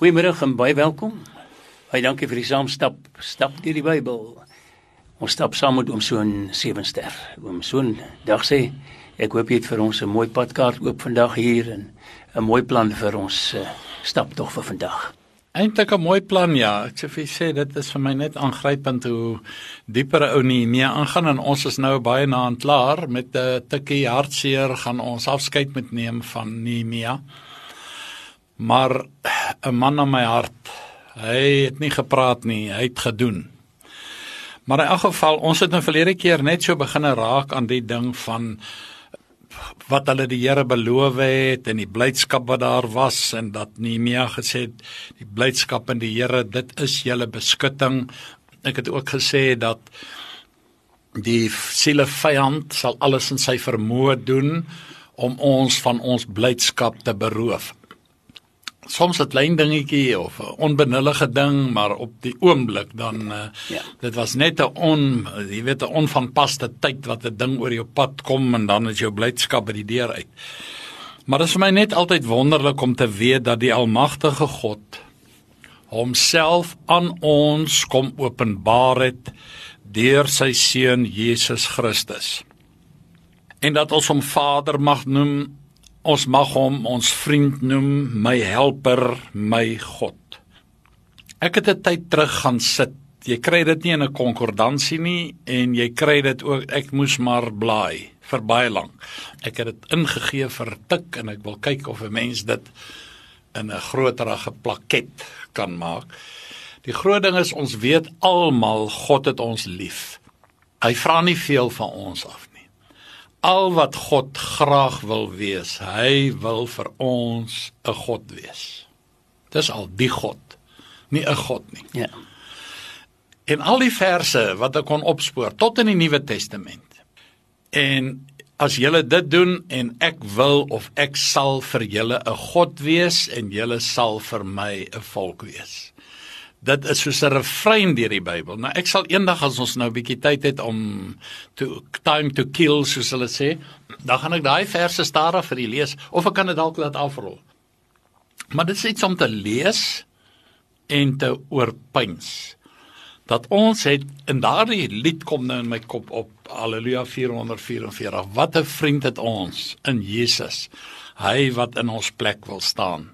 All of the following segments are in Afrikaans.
Goeiemôre en baie welkom. Baie dankie vir die saamstap. Stap deur die Bybel. Ons stap saam met oom Soon Sewenster. Oom Soon, dag sê ek hoop jy het vir ons 'n mooi padkaart oop vandag hier en 'n mooi plan vir ons uh, stap tog vir vandag. Eintlik 'n mooi plan ja. Ek sê vir sê dit is vir my net aangrypend hoe dieper ou nie mee aangaan en ons is nou baie na aan klaar met 'n tikkie hartseer gaan ons afskeid met neem van Nehemia. Maar 'n man na my hart. Hy het nie gepraat nie, hy het gedoen. Maar in elk geval, ons het nou verlede keer net so begin raak aan die ding van wat hulle die Here beloof het en die blydskap wat daar was en dat Nehemia gesê het die blydskap in die Here dit is julle beskutting. Ek het ook gesê dat die siele vyand sal alles in sy vermoë doen om ons van ons blydskap te beroof soms 'n klein dingetjie of 'n onbenullige ding, maar op die oomblik dan uh, ja. dit was net 'n on, jy weet 'n onvanpaste tyd wat 'n ding oor jou pad kom en dan is jou blydskap by die deur uit. Maar dit is vir my net altyd wonderlik om te weet dat die almagtige God homself aan ons kom openbaar het deur sy seun Jesus Christus. En dat ons hom Vader mag noem Ons mag hom ons vriend noem, my helper, my God. Ek het 'n tyd terug gaan sit. Jy kry dit nie in 'n konkordansie nie en jy kry dit ook ek moes maar blaai vir baie lank. Ek het dit ingegee vir tik en ek wil kyk of 'n mens dit in 'n groterige plakket kan maak. Die groot ding is ons weet almal God het ons lief. Hy vra nie veel van ons af al wat God graag wil wees. Hy wil vir ons 'n God wees. Dis al die God, nie 'n God nie. Ja. En al die verse wat ek kon opspoor tot in die Nuwe Testament. En as julle dit doen en ek wil of ek sal vir julle 'n God wees en julle sal vir my 'n volk wees dit is soos 'n refrein deur die Bybel. Nou ek sal eendag as ons nou 'n bietjie tyd het om to time to kill soos hulle sê, dan gaan ek daai verse stadig vir julle lees of ek kan dit dalk laat afrol. Maar dit is iets om te lees en te oorpyns. Dat ons het in daardie lied kom nou in my kop op Halleluja 444. Wat 'n vriend het ons in Jesus. Hy wat in ons plek wil staan.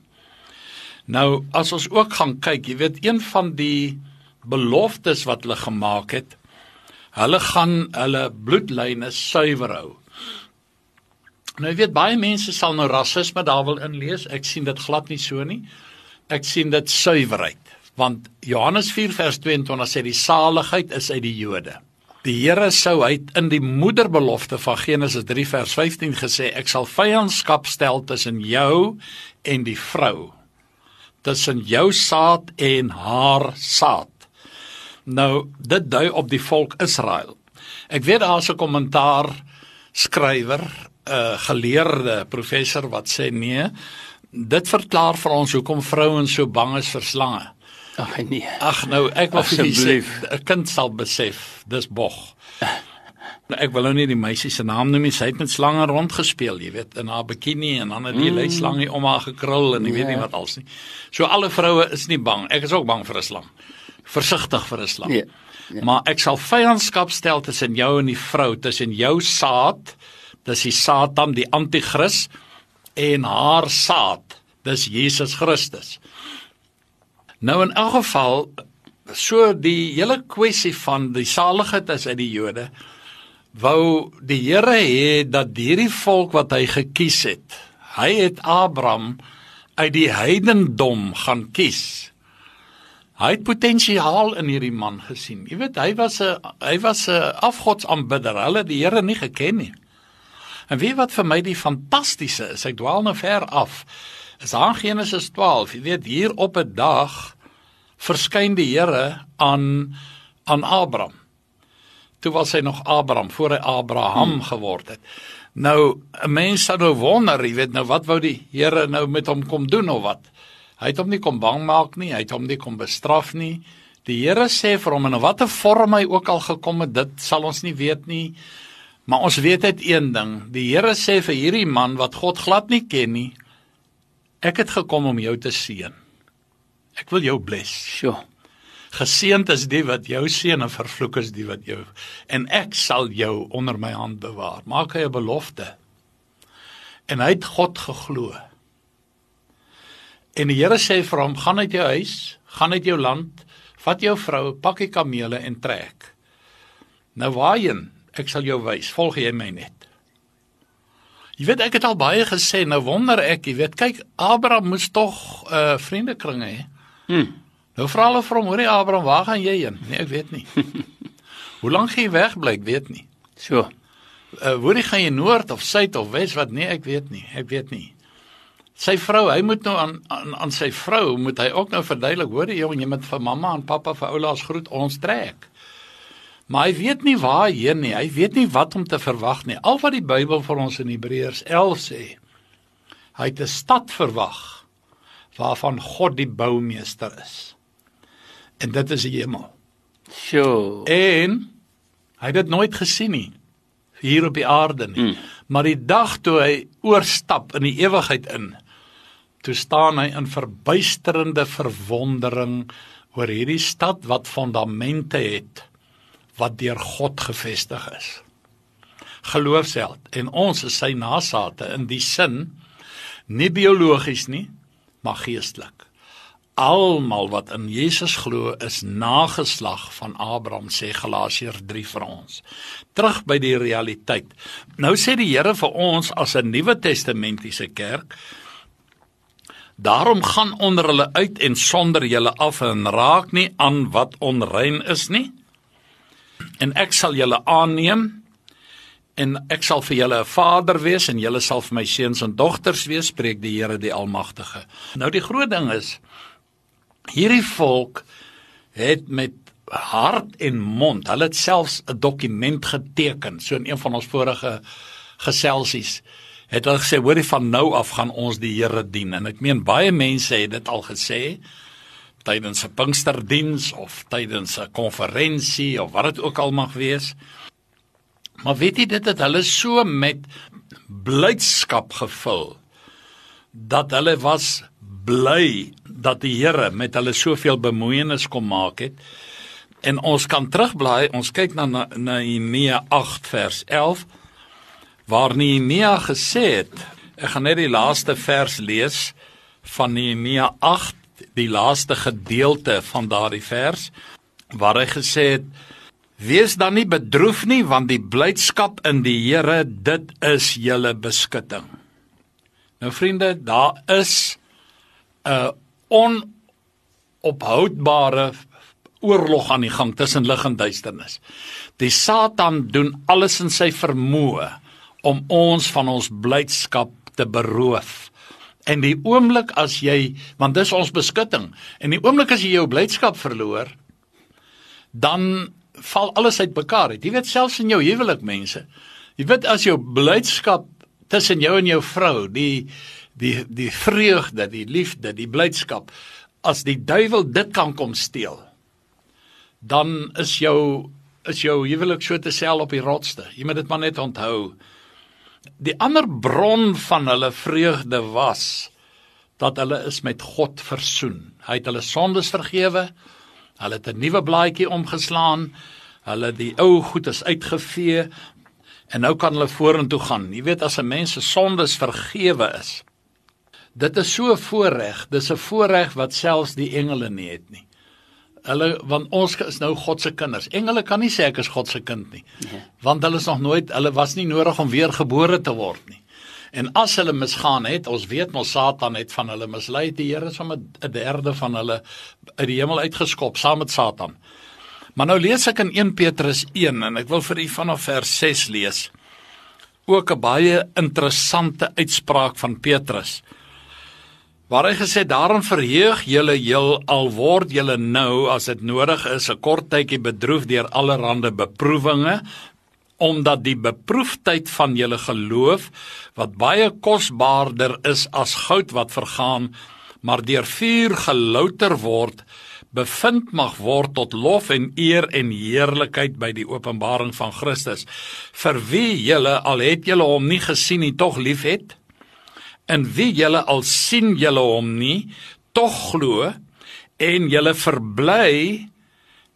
Nou as ons ook gaan kyk, jy weet een van die beloftes wat hulle gemaak het, hulle gaan hulle bloedlyne suiwer hou. Nou jy weet baie mense sal nou rasisme daar wil inlees. Ek sien dit glad nie so nie. Ek sien dit suiwerheid, want Johannes 4 vers 22 sê die saligheid is uit die Jode. Die Here sou uit in die moederbelofte van Genesis 3 vers 15 gesê ek sal vyandskap stel tussen jou en die vrou tussen jou saad en haar saad. Nou dit dui op die volk Israel. Ek weet daar's 'n kommentaar skrywer, 'n uh, geleerde professor wat sê nee, dit verklaar vir ons hoekom vrouens so bang is vir slange. Ag nee. Ag nou, ek wil vir julle sê 'n kind sal besef, dis bog. Nou, ek wil nou nie die meisie se naam noem nie. Sy het met slange rondgespeel, jy weet, in haar bikini en dan het die mm. slangie om haar gekrul en ek yeah. weet nie ja. wat als nie. So alle vroue is nie bang. Ek is ook bang vir 'n slang. Versigtig vir 'n slang. Yeah. Yeah. Maar ek sal vyandskap stel tussen jou en die vrou, tussen jou saad, dis die Satan, die anti-kris en haar saad, dis Jesus Christus. Nou in elk geval so die hele kwessie van die saligheid is uit die Jode wou die Here hê dat hierdie volk wat hy gekies het, hy het Abraham uit die heidendom gaan kies. Hy het potensiaal in hierdie man gesien. Jy weet, hy was 'n hy was 'n afgodsaanbidder. Hulle die Here nie geken nie. En weet wat vir my die fantastiese is, ek dwaal nou ver af. Is aan Genesis 12. Jy weet, hier op 'n dag verskyn die Here aan aan Abraham toe was hy nog Abraham voor hy Abraham hmm. geword het. Nou 'n mens sou nou wonder, jy weet nou wat wou die Here nou met hom kom doen of wat? Hy het hom nie kom bang maak nie, hy het hom nie kom bestraf nie. Die Here sê vir hom en watter vorm hy ook al gekom het, dit sal ons nie weet nie. Maar ons weet net een ding, die Here sê vir hierdie man wat God glad nie ken nie, ek het gekom om jou te seën. Ek wil jou bless. Sjoe. Geseënd is die wat jou seën en vervloek is die wat jou en ek sal jou onder my hand bewaar. Maak hy 'n belofte. En hy het God geglo. En die Here sê vir hom: "Gaan uit jou huis, gaan uit jou land, vat jou vrou, pak die kamele en trek. Nou waarheen? Ek sal jou wys. Volg jy my net." Jy weet ek het al baie gesê, nou wonder ek, jy weet, kyk, Abraham moes tog 'n uh, vriendekring hê. Hm. Nou vra hulle vir hom, hoorie Abraham, waar gaan jy heen? Nee, ek weet nie. Hoe lank gaan jy wegbly? Ek weet nie. So. Uh hoorie gaan jy noord of suid of wes? Wat nee, ek weet nie. Ek weet nie. Sy vrou, hy moet nou aan aan, aan sy vrou moet hy ook nou verduidelik, hoorie jong, jy moet vir mamma en pappa vir oulaas groet, ons trek. Maar hy weet nie waarheen nie. Hy weet nie wat om te verwag nie. Al wat die Bybel vir ons in Hebreërs 11 sê, hy het 'n stad verwag waarvan God die boumeester is. En dit is die hemel. Sjoe. En hy het dit nooit gesien nie hier op die aarde nie. Mm. Maar die dag toe hy oorstap in die ewigheid in, toe staan hy in verbuisterende verwondering oor hierdie stad wat fondamente het wat deur God gevestig is. Geloofsheld en ons is sy nasate in die sin nie biologies nie, maar geestelik. Almal wat in Jesus glo is nageslag van Abraham sê Galasiërs 3 vir ons. Terug by die realiteit. Nou sê die Here vir ons as 'n Nuwe Testamentiese kerk Daarom gaan onder hulle uit en sonder julle af en raak nie aan wat onrein is nie en ek sal julle aanneem en ek sal vir julle 'n vader wees en julle sal vir my seuns en dogters wees spreek die Here die Almagtige. Nou die groot ding is hierdie volk het met hart en mond, hulle het selfs 'n dokument geteken, so in een van ons vorige geselsies het hulle gesê hoorie van nou af gaan ons die Here dien en ek meen baie mense het dit al gesê tydens 'n Pinksterdiens of tydens 'n konferensie of wat dit ook al mag wees. Maar weet jy dit het hulle so met blydskap gevul dat hulle was bly dat die Here met hulle soveel bemoeienis kom maak het. En ons kan terugblaai, ons kyk na Nehemia 8 vers 11 waar Nehemia gesê het, ek gaan net die laaste vers lees van Nehemia die laaste gedeelte van daardie vers waar hy gesê het wees dan nie bedroef nie want die blydskap in die Here dit is julle beskutting. Nou vriende, daar is 'n onophoudbare oorlog aan die gang tussen lig en duisternis. Die Satan doen alles in sy vermoë om ons van ons blydskap te beroof. En die oomblik as jy, want dis ons beskutting, en die oomblik as jy jou blydskap verloor, dan val alles uitmekaar. Jy weet selfs in jou huwelik mense. Jy weet as jou blydskap tussen jou en jou vrou, die die die vreugde, die liefde, die blydskap, as die duiwel dit kan kom steel, dan is jou is jou huwelik so te sel op die rotste. Jy moet dit maar net onthou. Die ander bron van hulle vreugde was dat hulle is met God versoen. Hy het hulle sondes vergewe. Hulle het 'n nuwe blaadjie omgeslaan. Hulle die ou goed is uitgevee en nou kan hulle vorentoe gaan. Jy weet as 'n mens se sondes vergewe is. Dit is so voorreg. Dis 'n voorreg wat selfs die engele nie het nie. Hulle want ons is nou God se kinders. Engele kan nie sê ek is God se kind nie. Nee. Want hulle is nog nooit, hulle was nie nodig om weer gebore te word nie. En as hulle misgaan het, ons weet mos Satan het van hulle mislei. Die Here het sommer 'n derde van hulle uit die hemel uitgeskop saam met Satan. Maar nou lees ek in 1 Petrus 1 en ek wil vir u vanaf vers 6 lees. Ook 'n baie interessante uitspraak van Petrus. Waar hy gesê daarom verheug julle heel al word julle nou as dit nodig is 'n kort tydjie bedroef deur allerlei beproewinge omdat die beproefdheid van julle geloof wat baie kosbaarder is as goud wat vergaan maar deur vuur gelouter word bevind mag word tot lof en eer en heerlikheid by die openbaring van Christus. Vir wie julle al het julle hom nie gesien nie tog liefhet en wie julle al sien julle hom nie tog glo en julle verbly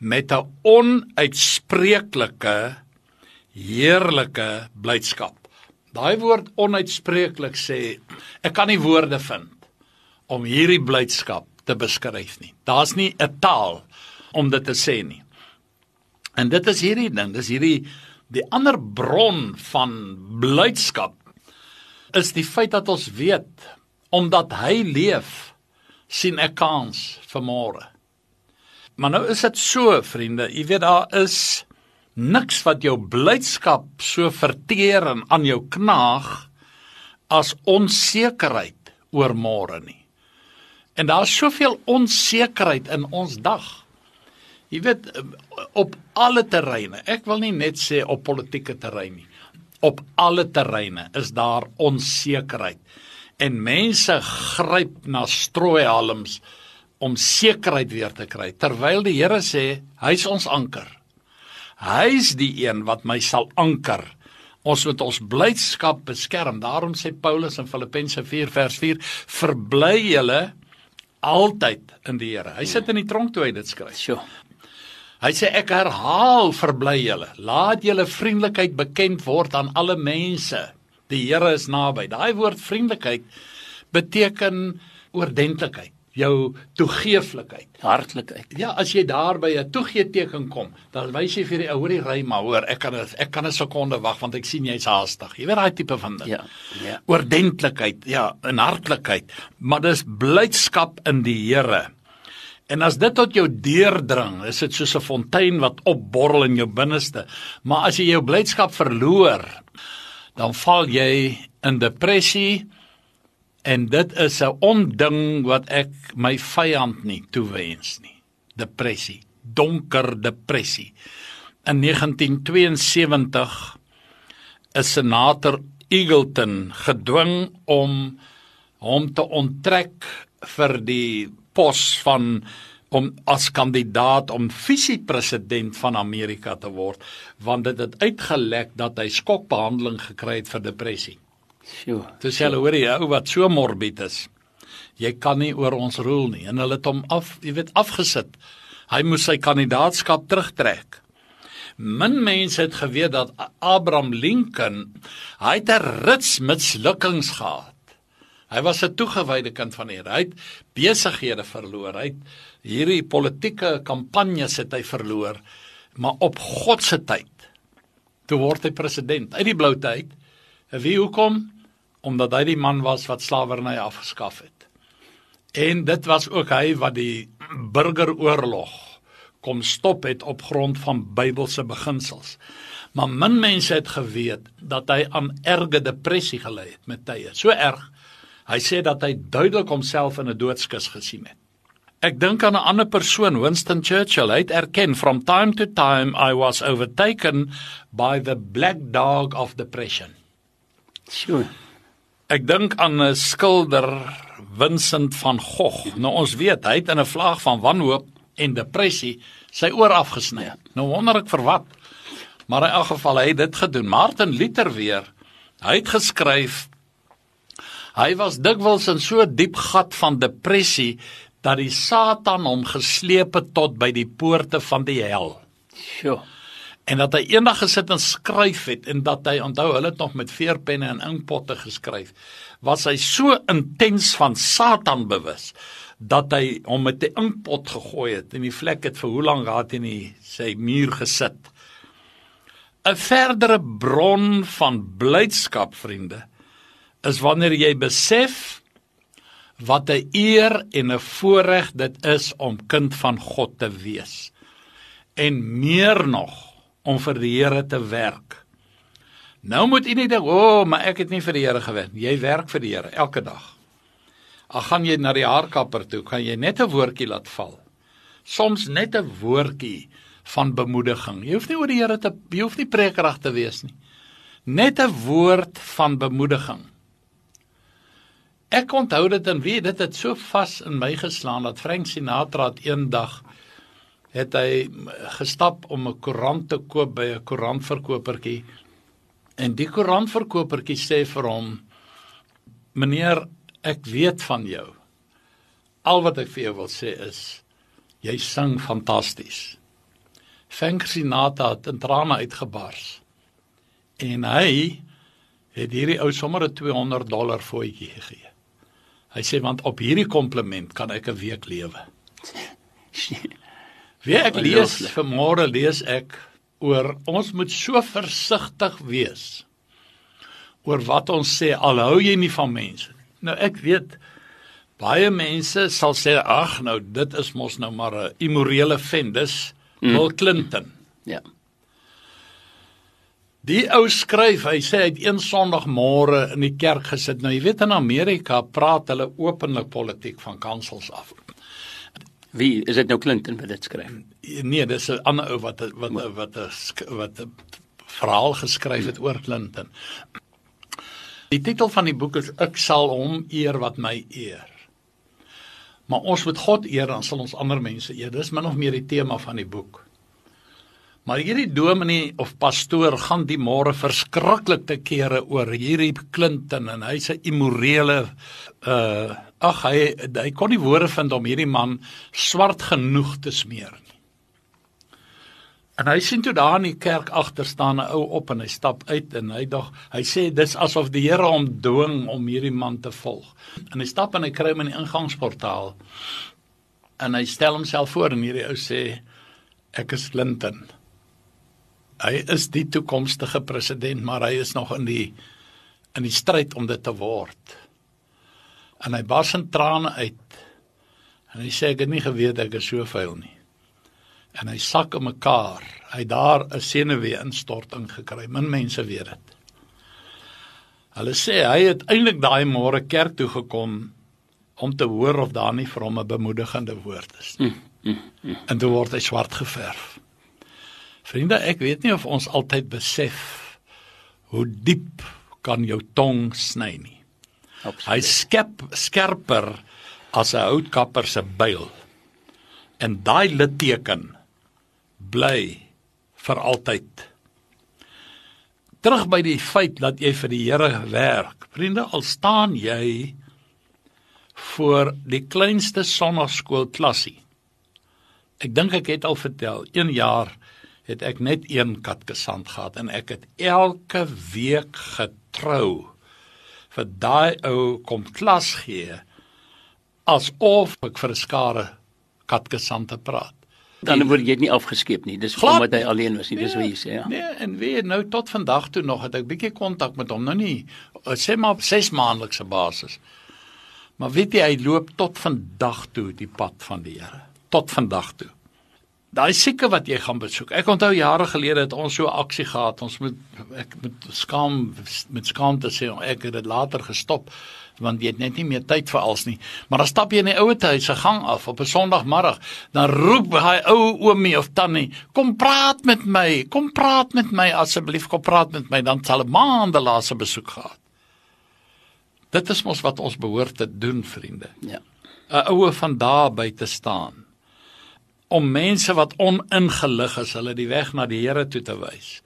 met 'n onuitspreeklike heerlike blydskap. Daai woord onuitspreeklik sê ek kan nie woorde vind om hierdie blydskap te beskryf nie. Daar's nie 'n taal om dit te sê nie. En dit is hierdie ding, dis hierdie die ander bron van blydskap is die feit dat ons weet omdat hy leef sien ek kans vir môre. Maar nou is dit so vriende, jy weet daar is niks wat jou blydskap so verteer en aan jou knaag as onsekerheid oor môre nie. En daar's soveel onsekerheid in ons dag. Jy weet op alle terreine. Ek wil nie net sê op politieke terrein nie. Op alle terreine is daar onsekerheid. En mense gryp na strooihalms om sekerheid weer te kry terwyl die Here sê hy's ons anker. Hy's die een wat my sal anker. Ons moet ons blydskap beskerm. Daarom sê Paulus in Filippense 4 vers 4: "Verbly julle altyd in die Here." Hy sit in die tronk toe hy dit skryf. Sjoe. Hy sê ek herhaal verbly julle. Laat julle vriendelikheid bekend word aan alle mense. Die Here is naby. Daai woord vriendelikheid beteken oordentlikheid, jou toegeeflikheid. Hartlikheid. Ja, as jy daar by 'n toegeeteken kom, dan wys jy vir die ou hoorie ry maar hoor, ek kan ek kan 'n sekonde wag want ek sien jy's haastig. Jy weet daai tipe van ding. Ja. Ja. Oordentlikheid, ja, en hartlikheid, maar dis blydskap in die Here. En as dit tot jou deurdring, is dit soos 'n fontein wat opborrel in jou binneste. Maar as jy jou blydskap verloor, dan val jy in depressie en dit is 'n onding wat ek my vyand nie toewens nie. Depressie, donker depressie. In 1972 is senator Eagleton gedwing om hom te onttrek vir die pos van om as kandidaat om visiepresident van Amerika te word want dit het uitgelek dat hy skokbehandeling gekry het vir depressie. Sjoe. Dis hulle hoor jy ou wat so morbid is. Jy kan nie oor ons roel nie en hulle het hom af, jy weet, afgesit. Hy moes sy kandidaatskap terugtrek. Min mense het geweet dat Abraham Lincoln hy het 'n rits mislukkings gehad. Hy was 'n toegewyde kind van die Here. Hy het besighede verloor. Hy het hierdie politieke kampanjes het hy verloor, maar op God se tyd toe word hy president uit die blou tyd. En wie hoekom? Omdat hy die man was wat slawerny afgeskaf het. En dit was ook hy wat die burgeroorlog kom stop het op grond van Bybelse beginsels. Maar min mense het geweet dat hy aan erge depressie gely het met tye. So erg. Hy sê dat hy duidelik homself in 'n doodskus gesien het. Ek dink aan 'n ander persoon, Winston Churchill. Hy het erken from time to time I was overtaken by the black dog of depression. Sjoe. Ek dink aan 'n skilder Vincent van Gogh. Nou ons weet hy het in 'n vlaag van wanhoop en depressie sy oor afgesny. Ja. Nou wonder ek vir wat. Maar in elk geval hy het dit gedoen. Martin Luther weer. Hy het geskryf hy was dikwels in so diep gat van depressie dat die Satan hom gesleep het tot by die poorte van die hel Sjoe. en dat hy eendag gesit en skryf het en dat hy onthou hulle het nog met veerpenne en inkpotte geskryf was hy so intens van Satan bewus dat hy hom met 'n inkpot gegooi het en die vlek het vir hoe lank gehad in die sy muur gesit 'n verdere bron van blydskap vriende is wanneer jy besef wat 'n eer en 'n voorreg dit is om kind van God te wees en meer nog om vir die Here te werk. Nou moet u nie dink, "O, oh, maar ek het nie vir die Here gewerk." Jy werk vir die Here elke dag. Al gaan jy na die haarkapper toe, kan jy net 'n woordjie laat val. Soms net 'n woordjie van bemoediging. Jy hoef nie oor die Here te jy hoef nie prekerig te wees nie. Net 'n woord van bemoediging. Ek onthou dit en weet dit het so vas in my geslaan dat Frank Sinatra het eendag het hy gestap om 'n koerant te koop by 'n koerantverkopertjie. En die koerantverkopertjie sê vir hom: "Meneer, ek weet van jou. Al wat ek vir jou wil sê is Jy sing fantasties. Frank Sinatra het in trane uitgebars. En hy het hierdie ou sommer 'n 200 dollar voetjie gegee. Hy sê want op hierdie kompliment kan ek 'n week lewe. Wie ek lees vanmôre lees ek oor ons moet so versigtig wees oor wat ons sê al hou jy nie van mense. Nou ek weet baie mense sal sê ag nou dit is mos nou maar 'n immorele vendus mm. Bill Clinton. Ja. Die ou skryf, hy sê hy het een Sondagmôre in die kerk gesit. Nou jy weet in Amerika praat hulle openlik politiek van kansels af. Wie is dit nou Clinton wat dit skryf? Nee, dis 'n ander ou wat wat wat wat 'n wat 'n verhaal geskryf het oor Clinton. Die titel van die boek is Ek sal hom eer wat my eer. Maar ons moet God eer dan sal ons ander mense eer. Dis min of meer die tema van die boek. Maar hierdie dominee of pastoor gaan die môre verskriklik te kere oor hierdie Clinton en hy's 'n immorele uh ag hy hy kon nie woorde vind om hierdie man swart genoeg te smeer nie. En hy sien toe daar in die kerk agter staan 'n ou op en hy stap uit en hy dog hy sê dis asof die Here hom dwing om hierdie man te volg. En hy stap en hy kry hom in die ingangsportaal. En hy stel homself voor en hierdie ou sê ek is Clinton hy is die toekomstige president, maar hy is nog in die in die stryd om dit te word. En hy bars in trane uit. En hy sê ek het nie geweet ek is so vuil nie. En hy sak in mekaar. Hy daar 'n senuwee instorting gekry. Min mense weet dit. Hulle sê hy het eintlik daai môre kerk toe gekom om te hoor of daar nie vir hom 'n bemoedigende woord is nie. Mm, mm, mm. En toe word hy swart geverf. Vriende, ek weet nie of ons altyd besef hoe diep kan jou tong sny nie. Absoluut. Hy skep skerper as 'n houtkapper se byl. En daai litteken bly vir altyd. Terug by die feit dat jy vir die Here werk. Vriende, al staan jy voor die kleinste sonnaskoolklassie. Ek dink ek het al vertel, 1 jaar het ek net een katkesant gehad en ek het elke week getrou vir daai ou kom klas gee asof ek vir 'n skare katkesante praat. Dan word jy nie afgeskeep nie. Dis Glad, omdat hy alleen was nie. Nee, dis wat jy sê, ja. Nee, en weet nou tot vandag toe nog het ek bietjie kontak met hom. Nou nie sê maar op 6 maandelikse basis. Maar weet jy hy loop tot vandag toe die pad van die Here. Tot vandag toe. Daai sieke wat jy gaan besoek. Ek onthou jare gelede het ons so 'n aksie gehad. Ons moet ek met skaam met skaam te sê ek het dit later gestop want jy het net nie meer tyd vir als nie. Maar dan stap jy in die ouer huis se gang af op 'n Sondagmiddag, dan roep hy ou oomie of tannie, "Kom praat met my. Kom praat met my asseblief. Kom praat met my." Dan sal 'n maande laaste besoek gehad. Dit is mos wat ons behoort te doen, vriende. Ja. 'n Oue van daar by te staan om mense wat oningelig is, hulle die weg na die Here toe te wys.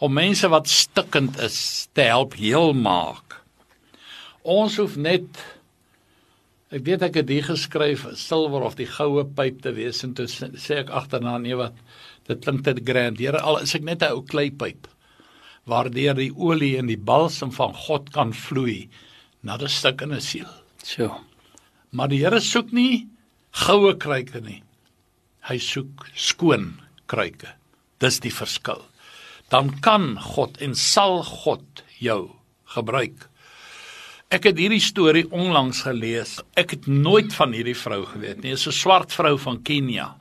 Om mense wat stikkend is te help heel maak. Ons hoef net ek weet ek het hier geskryf silwer of die goue pyp te wees en toe sê ek agterna nee wat dit klink te grand. Here al is ek net 'n ou kleipuip waardeur die olie en die balsam van God kan vloei na 'n stikkende siel. So. Maar die Here soek nie goue kruike nie hy soek skoon kruike. Dis die verskil. Dan kan God en sal God jou gebruik. Ek het hierdie storie onlangs gelees. Ek het nooit van hierdie vrou geweet nie. Is 'n swart vrou van Kenia.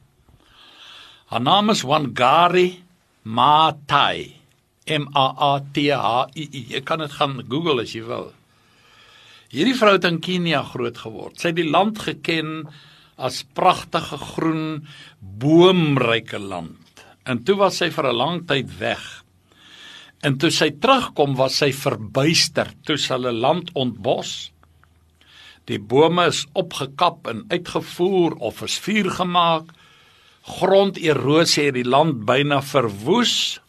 Haar naam is Wangari Maathai. M A A T H I I. Jy kan dit gaan Google as jy wil. Hierdie vrou het in Kenia groot geword. Sy het die land geken as pragtige groen boomryke land. En toe was sy vir 'n lang tyd weg. En toe sy terugkom was sy verbuister toe sy hulle land ontbos. Die bome is opgekap en uitgevoer of is vuur gemaak. Gronderosie het die land byna verwoes.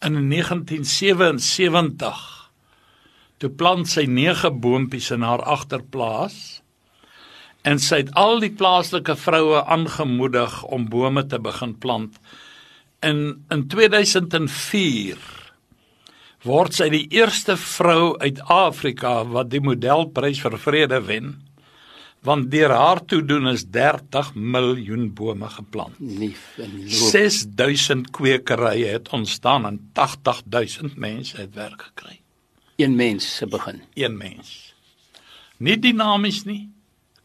In 1977 toe plant sy 9 boontjies in haar agterplaas En sy het al die plaaslike vroue aangemoedig om bome te begin plant. In in 2004 word sy die eerste vrou uit Afrika wat die Nobelprys vir vrede wen want deur haar toedoen is 30 miljoen bome geplant. Lief en loop. 6000 kwekerye het ontstaan en 80000 mense het werk gekry. Een mens se begin. Een mens. Nie dinamies nie.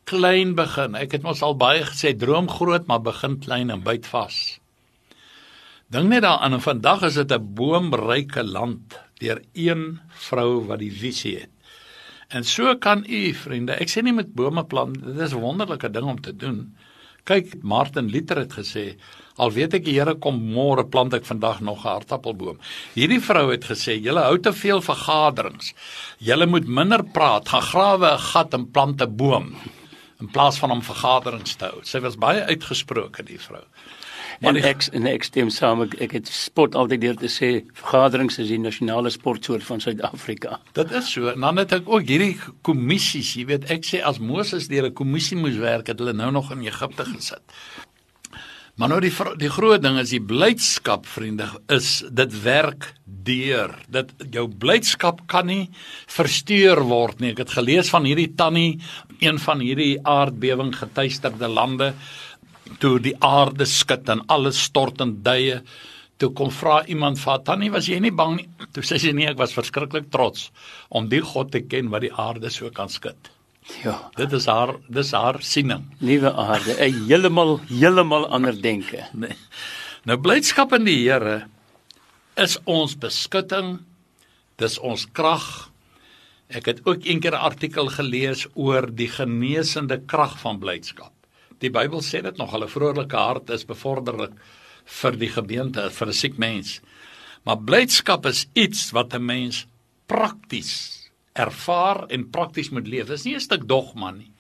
Klein begin. Ek het mos al baie gesê droom groot maar begin klein en byt vas. Dink net daaraan en vandag is dit 'n boomryke land deur een vrou wat die visie het. En so kan u vriende, ek sê nie met bome plant, dit is 'n wonderlike ding om te doen. Kyk, Martin Luther het gesê, al weet ek die Here kom môre plant ek vandag nog 'n aardappelboom. Hierdie vrou het gesê, julle hou te veel vergaderings. Julle moet minder praat, gaan grawe 'n gat en plant 'n boom in plaas van om vergaderings te hou. Sy was baie uitgesproke die vrou. Maar ek en ek stem saam ek, ek het sport altyd deur te sê vergaderings is die nasionale sportsoort van Suid-Afrika. Dit is so. En dan het ek ook hierdie kommissies, jy weet, ek sê as Moses deur 'n kommissie moes werk, het hulle nou nog in Egipte gesit. Maar nou die die groot ding is die blydskap, vriende, is dit werk deur. Dit jou blydskap kan nie versteur word nie. Ek het gelees van hierdie tannie, een van hierdie aardbewing getuisterde lande toe die aarde skud en alles stort in duie. Toe kom vra iemand vir Tannie was jy nie bang nie? Toe sê sy nee ek was verskriklik trots om die God te ken wat die aarde so kan skud. Ja, dit is haar dis haar siening. Liewe aarde, 'n heeltemal heeltemal ander denke. nee. nou blydskap in die Here is ons beskutting dis ons krag ek het ook eendag 'n artikel gelees oor die genesende krag van blydskap Die Bybel sê dit nog, hulle vroulike hart is bevorderlik vir die gemeente, vir 'n siek mens. Maar blydskap is iets wat 'n mens prakties ervaar en prakties moet leef. Dis nie 'n stuk dogma nie.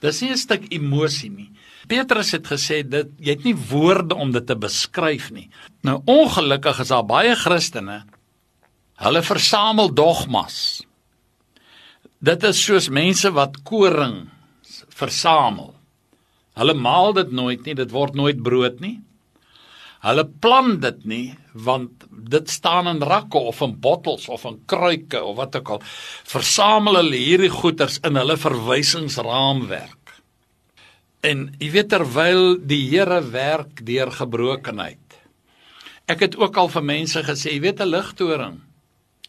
Dis nie 'n stuk emosie nie. Petrus het gesê dit jy het nie woorde om dit te beskryf nie. Nou ongelukkig is daar baie Christene hulle versamel dogmas. Dit is soos mense wat koring versamel. Hulle maal dit nooit nie, dit word nooit brood nie. Hulle plan dit nie want dit staan in rakke of in bottels of in kruike of wat ook al. Versamel hulle hierdie goeders in hulle verwysingsraamwerk. En jy weet terwyl die Here werk deur gebrokenheid. Ek het ook al vir mense gesê, jy weet 'n ligtoring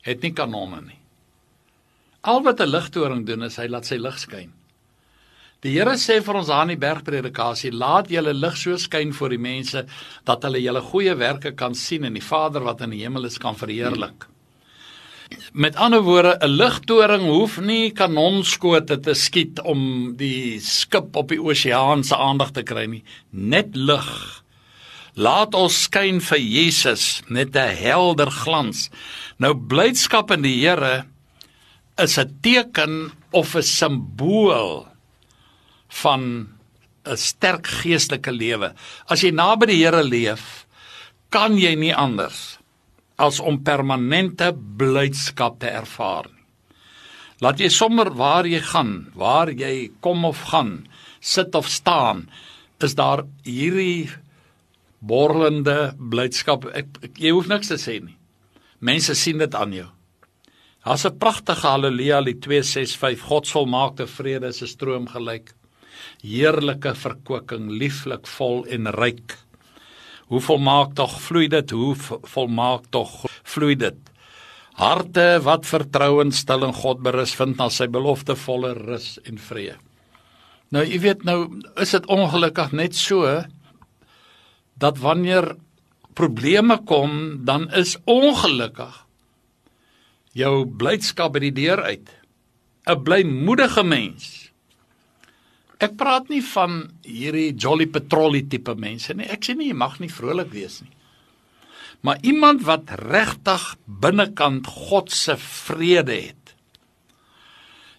het nie kanonne nie. Al wat 'n ligtoring doen is hy laat sy lig skyn. Die Here sê vir ons aan die bergpredikasie, laat julle lig so skyn voor die mense dat hulle julle goeie werke kan sien en die Vader wat in die hemel is kan verheerlik. Met ander woorde, 'n ligtoring hoef nie kanonskote te skiet om die skip op die oseaan se aandag te kry nie, net lig. Laat ons skyn vir Jesus met 'n helder glans. Nou blydskap in die Here is 'n teken of 'n simbool van 'n sterk geestelike lewe. As jy naby die Here leef, kan jy nie anders as om permanente blydskap te ervaar nie. Laat jy sommer waar jy gaan, waar jy kom of gaan, sit of staan, is daar hierdie borrelende blydskap. Ek, ek jy hoef niks te sê nie. Mense sien dit aan jou. Daar's 'n pragtige haleluja lied 265 God volmaakte vrede is 'n stroom gelyk heerlike verkwikking, lieflik vol en ryk. Hoe volmaak tog vloei dit, hoe volmaak tog vloei dit. Harte wat vertrou en stil in God berus vind na sy beloftevolle rus en vrede. Nou jy weet nou is dit ongelukkig net so dat wanneer probleme kom dan is ongelukkig jou blydskap by die deur uit. 'n Blymoedige mens Ek praat nie van hierdie jolly patrollie tipe mense nie. Ek sê nie jy mag nie vrolik wees nie. Maar iemand wat regtig binnekant God se vrede het.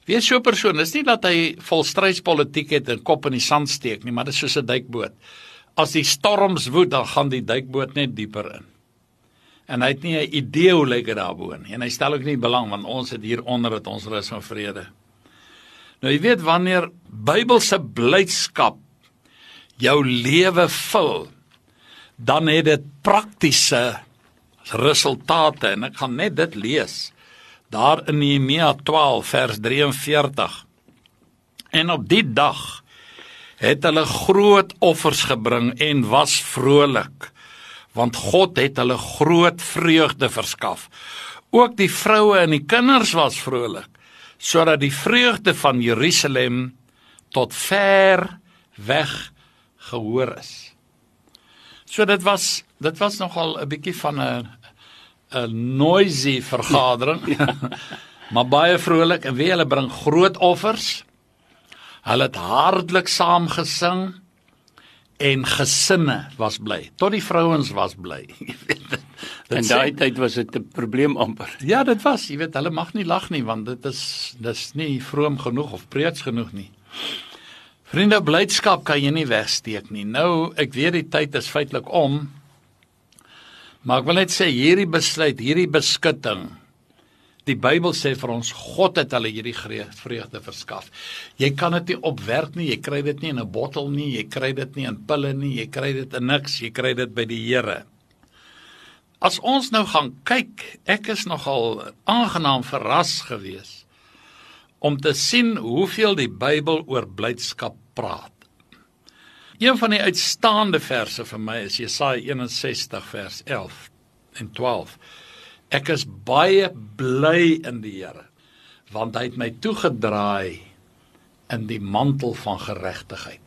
Wees so 'n persoon, dis nie dat hy volstrydspolitiek het en kop in die sand steek nie, maar dit is soos 'n duikboot. As die storms woed, dan gaan die duikboot net dieper in. En hy het nie 'n idee hoe lyk dit daarbo nie. En hy stel ook nie belang want ons het hier onder dit ons rus en vrede. Nou jy weet wanneer Bybelse blydskap jou lewe vul, dan het dit praktiese resultate en ek gaan net dit lees. Daar in Nehemia 12 vers 43. En op die dag het hulle groot offers gebring en was vrolik want God het hulle groot vreugde verskaf. Ook die vroue en die kinders was vrolik sodat die vreugde van Jerusalem tot ver weg gehoor is. So dit was dit was nogal 'n bietjie van 'n 'n noisy vergadering. Ja. maar baie vrolik en wie hulle bring groot offers. Hulle het hartlik saam gesing en gesinne was bly. Tot die vrouens was bly. In daai tyd was dit 'n probleem amper. Ja, dit was, jy weet, hulle mag nie lag nie want dit is dis nie vroom genoeg of preets genoeg nie. Vriende, blydskap kan jy nie wegsteek nie. Nou, ek weet die tyd is feitelik om. Maar ek wil net sê hierdie besluit, hierdie beskutting Die Bybel sê vir ons God het hulle hierdie vreugde verskaf. Jy kan dit nie opwerk nie, jy kry dit nie in 'n bottel nie, jy kry dit nie in pille nie, jy kry dit in niks, jy kry dit by die Here. As ons nou gaan kyk, ek is nogal aangenaam verras gewees om te sien hoeveel die Bybel oor blydskap praat. Een van die uitstaande verse vir my is Jesaja 61 vers 11 en 12. Ek is baie bly in die Here want hy het my toegedraai in die mantel van geregtigheid.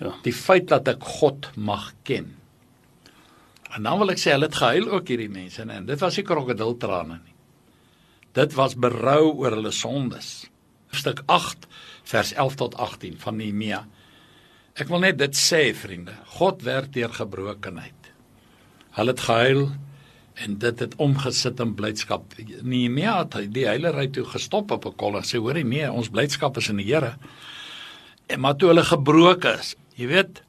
Ja. Die feit dat ek God mag ken. En dan wil ek sê hulle het gehuil ook hierdie mense en dit was nie krokodiltrane nie. Dit was berou oor hulle sondes. Stuk 8 vers 11 tot 18 van Nehemia. Ek wil net dit sê vriende, God werk deur gebrokenheid. Hulle het gehuil en dit het omgesit in blydskap. Nehemia het die hele ry toe gestop op 'n kolle sê hoorie nee, ons blydskap is in die Here. En maar toe hulle gebroke is, jy weet,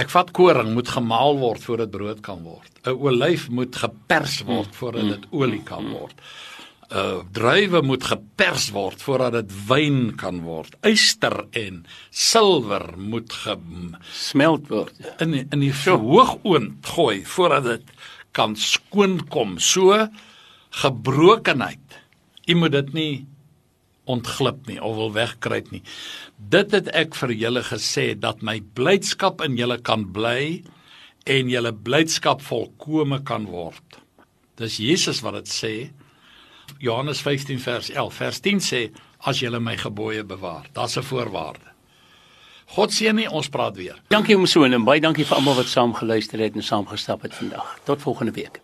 ek vat koring moet gemaal word voordat brood kan word. 'n Olyf moet gepers word voordat dit olie kan word. 'n uh, Druiwe moet gepers word voordat dit wyn kan word. Yster en silwer moet gesmelt word in in die hoogoond gooi voordat dit kan skoonkom. So gebrokenheid. U moet dit nie ontglip nie of wil wegkruip nie. Dit het ek vir julle gesê dat my blydskap in julle kan bly en julle blydskap volkome kan word. Dis Jesus wat dit sê. Johannes 15 vers 11. Vers 10 sê as julle my gebooie bewaar. Daar's 'n voorwaarde. God seën nie, ons praat weer. Dankie om so en baie dankie vir almal wat saam geluister het en saam gestap het vandag. Tot volgende week.